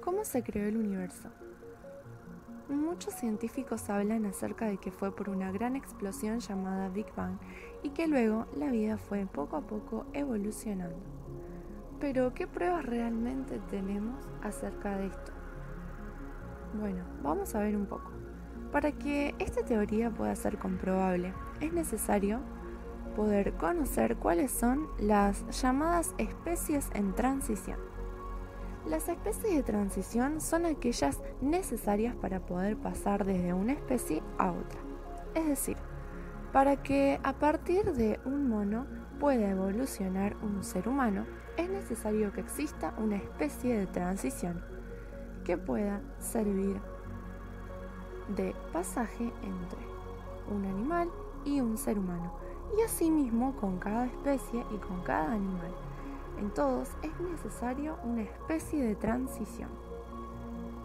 ¿Cómo se creó el universo? Muchos científicos hablan acerca de que fue por una gran explosión llamada Big Bang y que luego la vida fue poco a poco evolucionando. Pero, ¿qué pruebas realmente tenemos acerca de esto? Bueno, vamos a ver un poco. Para que esta teoría pueda ser comprobable, es necesario poder conocer cuáles son las llamadas especies en transición. Las especies de transición son aquellas necesarias para poder pasar desde una especie a otra. Es decir, para que a partir de un mono pueda evolucionar un ser humano, es necesario que exista una especie de transición que pueda servir de pasaje entre un animal y un ser humano, y asimismo con cada especie y con cada animal. En todos es necesario una especie de transición.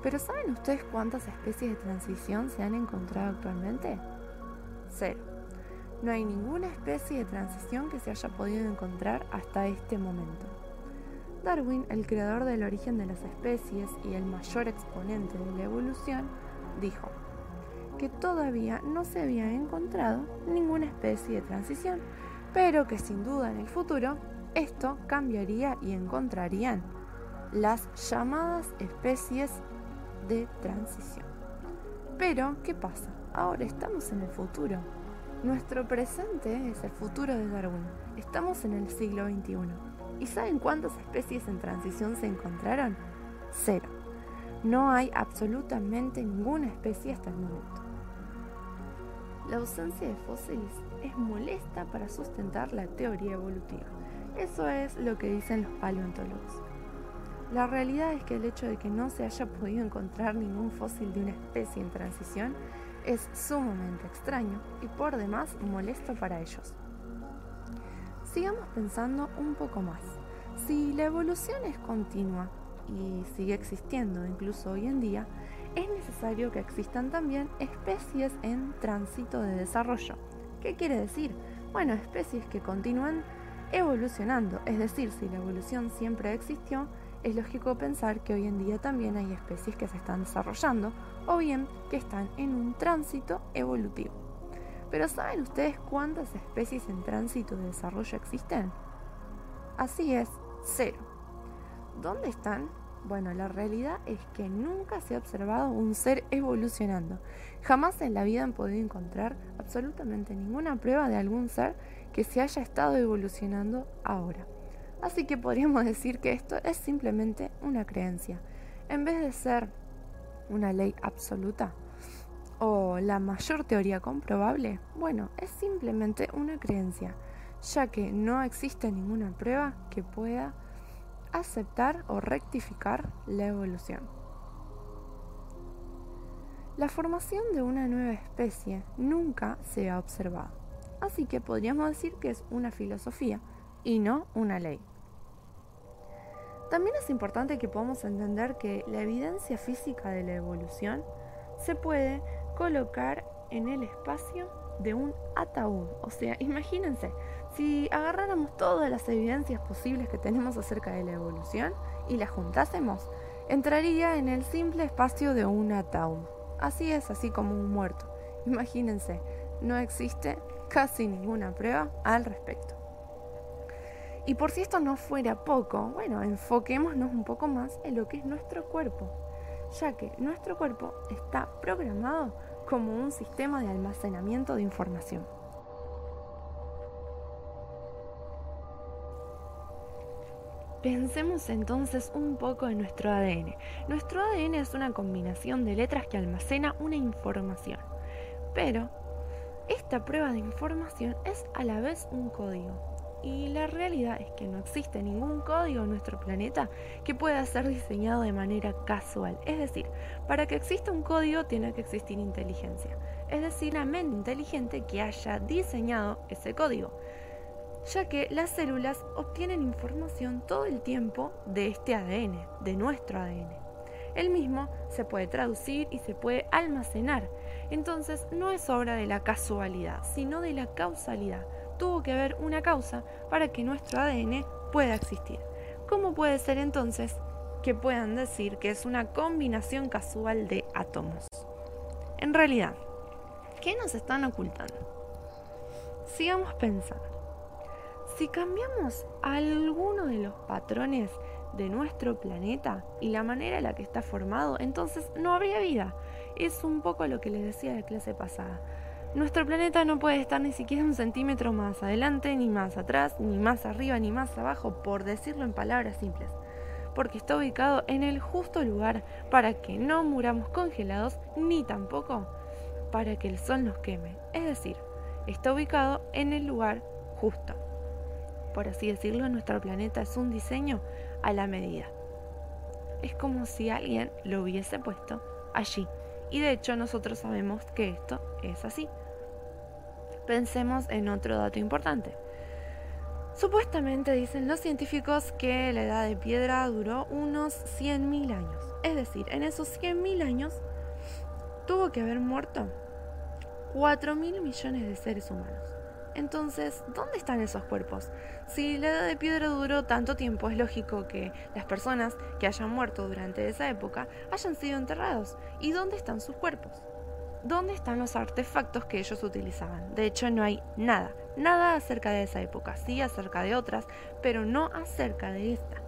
Pero ¿saben ustedes cuántas especies de transición se han encontrado actualmente? Cero. No hay ninguna especie de transición que se haya podido encontrar hasta este momento. Darwin, el creador del origen de las especies y el mayor exponente de la evolución, dijo que todavía no se había encontrado ninguna especie de transición, pero que sin duda en el futuro esto cambiaría y encontrarían las llamadas especies de transición. Pero, ¿qué pasa? Ahora estamos en el futuro. Nuestro presente es el futuro de Darwin. Estamos en el siglo XXI. ¿Y saben cuántas especies en transición se encontraron? Cero. No hay absolutamente ninguna especie hasta el momento. La ausencia de fósiles es molesta para sustentar la teoría evolutiva. Eso es lo que dicen los paleontólogos. La realidad es que el hecho de que no se haya podido encontrar ningún fósil de una especie en transición es sumamente extraño y por demás molesto para ellos. Sigamos pensando un poco más. Si la evolución es continua y sigue existiendo incluso hoy en día, es necesario que existan también especies en tránsito de desarrollo. ¿Qué quiere decir? Bueno, especies que continúan evolucionando, es decir, si la evolución siempre existió, es lógico pensar que hoy en día también hay especies que se están desarrollando o bien que están en un tránsito evolutivo. Pero ¿saben ustedes cuántas especies en tránsito de desarrollo existen? Así es, cero. ¿Dónde están? Bueno, la realidad es que nunca se ha observado un ser evolucionando. Jamás en la vida han podido encontrar absolutamente ninguna prueba de algún ser que se haya estado evolucionando ahora. Así que podríamos decir que esto es simplemente una creencia. En vez de ser una ley absoluta o la mayor teoría comprobable, bueno, es simplemente una creencia, ya que no existe ninguna prueba que pueda aceptar o rectificar la evolución. La formación de una nueva especie nunca se ha observado, así que podríamos decir que es una filosofía y no una ley. También es importante que podamos entender que la evidencia física de la evolución se puede colocar en el espacio de un ataúd. O sea, imagínense, si agarráramos todas las evidencias posibles que tenemos acerca de la evolución y las juntásemos, entraría en el simple espacio de un ataúd. Así es, así como un muerto. Imagínense, no existe casi ninguna prueba al respecto. Y por si esto no fuera poco, bueno, enfoquémonos un poco más en lo que es nuestro cuerpo, ya que nuestro cuerpo está programado como un sistema de almacenamiento de información. Pensemos entonces un poco en nuestro ADN. Nuestro ADN es una combinación de letras que almacena una información, pero esta prueba de información es a la vez un código. Y la realidad es que no existe ningún código en nuestro planeta que pueda ser diseñado de manera casual. Es decir, para que exista un código tiene que existir inteligencia. Es decir, la mente inteligente que haya diseñado ese código. Ya que las células obtienen información todo el tiempo de este ADN, de nuestro ADN. El mismo se puede traducir y se puede almacenar. Entonces no es obra de la casualidad, sino de la causalidad tuvo que haber una causa para que nuestro ADN pueda existir. ¿cómo puede ser entonces que puedan decir que es una combinación casual de átomos? En realidad, ¿qué nos están ocultando? Sigamos pensando. Si cambiamos alguno de los patrones de nuestro planeta y la manera en la que está formado, entonces no habría vida. Es un poco lo que les decía de clase pasada. Nuestro planeta no puede estar ni siquiera un centímetro más adelante, ni más atrás, ni más arriba, ni más abajo, por decirlo en palabras simples, porque está ubicado en el justo lugar para que no muramos congelados, ni tampoco para que el sol nos queme. Es decir, está ubicado en el lugar justo. Por así decirlo, nuestro planeta es un diseño a la medida. Es como si alguien lo hubiese puesto allí. Y de hecho nosotros sabemos que esto es así. Pensemos en otro dato importante. Supuestamente dicen los científicos que la edad de piedra duró unos 100.000 años. Es decir, en esos 100.000 años tuvo que haber muerto 4.000 millones de seres humanos. Entonces, ¿dónde están esos cuerpos? Si la edad de piedra duró tanto tiempo, es lógico que las personas que hayan muerto durante esa época hayan sido enterrados. ¿Y dónde están sus cuerpos? ¿Dónde están los artefactos que ellos utilizaban? De hecho, no hay nada, nada acerca de esa época, sí acerca de otras, pero no acerca de esta.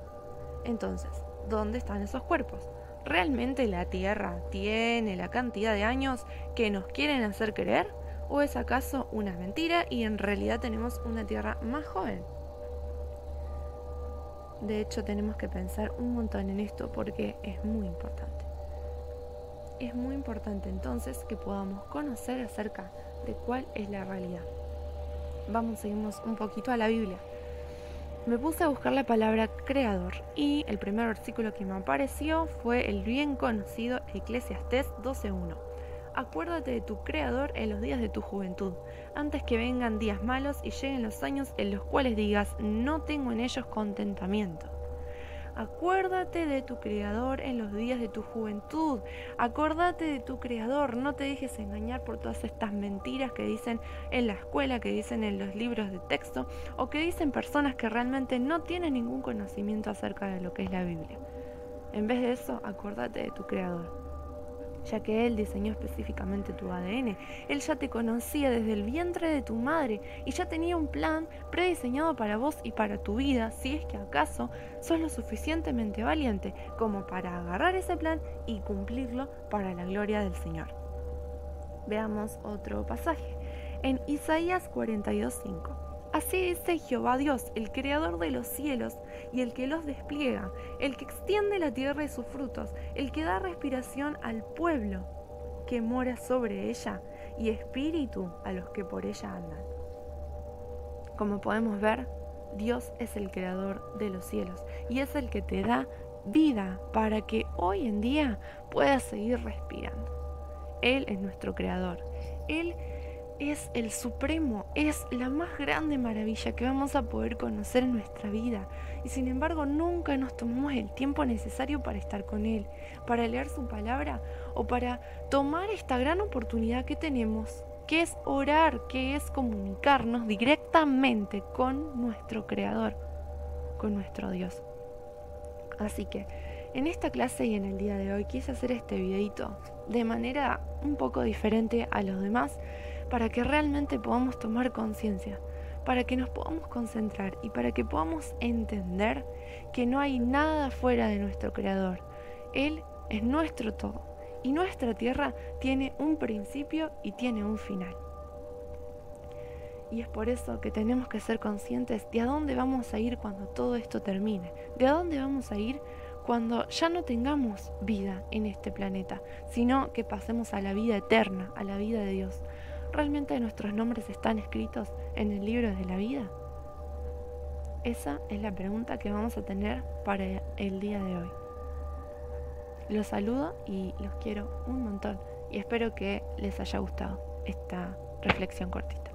Entonces, ¿dónde están esos cuerpos? ¿Realmente la Tierra tiene la cantidad de años que nos quieren hacer creer? ¿O es acaso una mentira y en realidad tenemos una Tierra más joven? De hecho, tenemos que pensar un montón en esto porque es muy importante. Es muy importante entonces que podamos conocer acerca de cuál es la realidad. Vamos irnos un poquito a la Biblia. Me puse a buscar la palabra creador y el primer versículo que me apareció fue el bien conocido Eclesiastés 12.1 Acuérdate de tu Creador en los días de tu juventud, antes que vengan días malos y lleguen los años en los cuales digas, no tengo en ellos contentamiento. Acuérdate de tu Creador en los días de tu juventud. Acuérdate de tu Creador. No te dejes engañar por todas estas mentiras que dicen en la escuela, que dicen en los libros de texto o que dicen personas que realmente no tienen ningún conocimiento acerca de lo que es la Biblia. En vez de eso, acuérdate de tu Creador ya que Él diseñó específicamente tu ADN. Él ya te conocía desde el vientre de tu madre y ya tenía un plan prediseñado para vos y para tu vida, si es que acaso sos lo suficientemente valiente como para agarrar ese plan y cumplirlo para la gloria del Señor. Veamos otro pasaje. En Isaías 42.5. Así dice Jehová Dios, el creador de los cielos y el que los despliega, el que extiende la tierra y sus frutos, el que da respiración al pueblo que mora sobre ella y espíritu a los que por ella andan. Como podemos ver, Dios es el creador de los cielos y es el que te da vida para que hoy en día puedas seguir respirando. Él es nuestro creador. Él es el supremo, es la más grande maravilla que vamos a poder conocer en nuestra vida. Y sin embargo nunca nos tomamos el tiempo necesario para estar con Él, para leer su palabra o para tomar esta gran oportunidad que tenemos, que es orar, que es comunicarnos directamente con nuestro Creador, con nuestro Dios. Así que en esta clase y en el día de hoy quise hacer este videito de manera un poco diferente a los demás para que realmente podamos tomar conciencia, para que nos podamos concentrar y para que podamos entender que no hay nada fuera de nuestro Creador. Él es nuestro todo y nuestra tierra tiene un principio y tiene un final. Y es por eso que tenemos que ser conscientes de a dónde vamos a ir cuando todo esto termine, de a dónde vamos a ir cuando ya no tengamos vida en este planeta, sino que pasemos a la vida eterna, a la vida de Dios. ¿Realmente nuestros nombres están escritos en el libro de la vida? Esa es la pregunta que vamos a tener para el día de hoy. Los saludo y los quiero un montón y espero que les haya gustado esta reflexión cortita.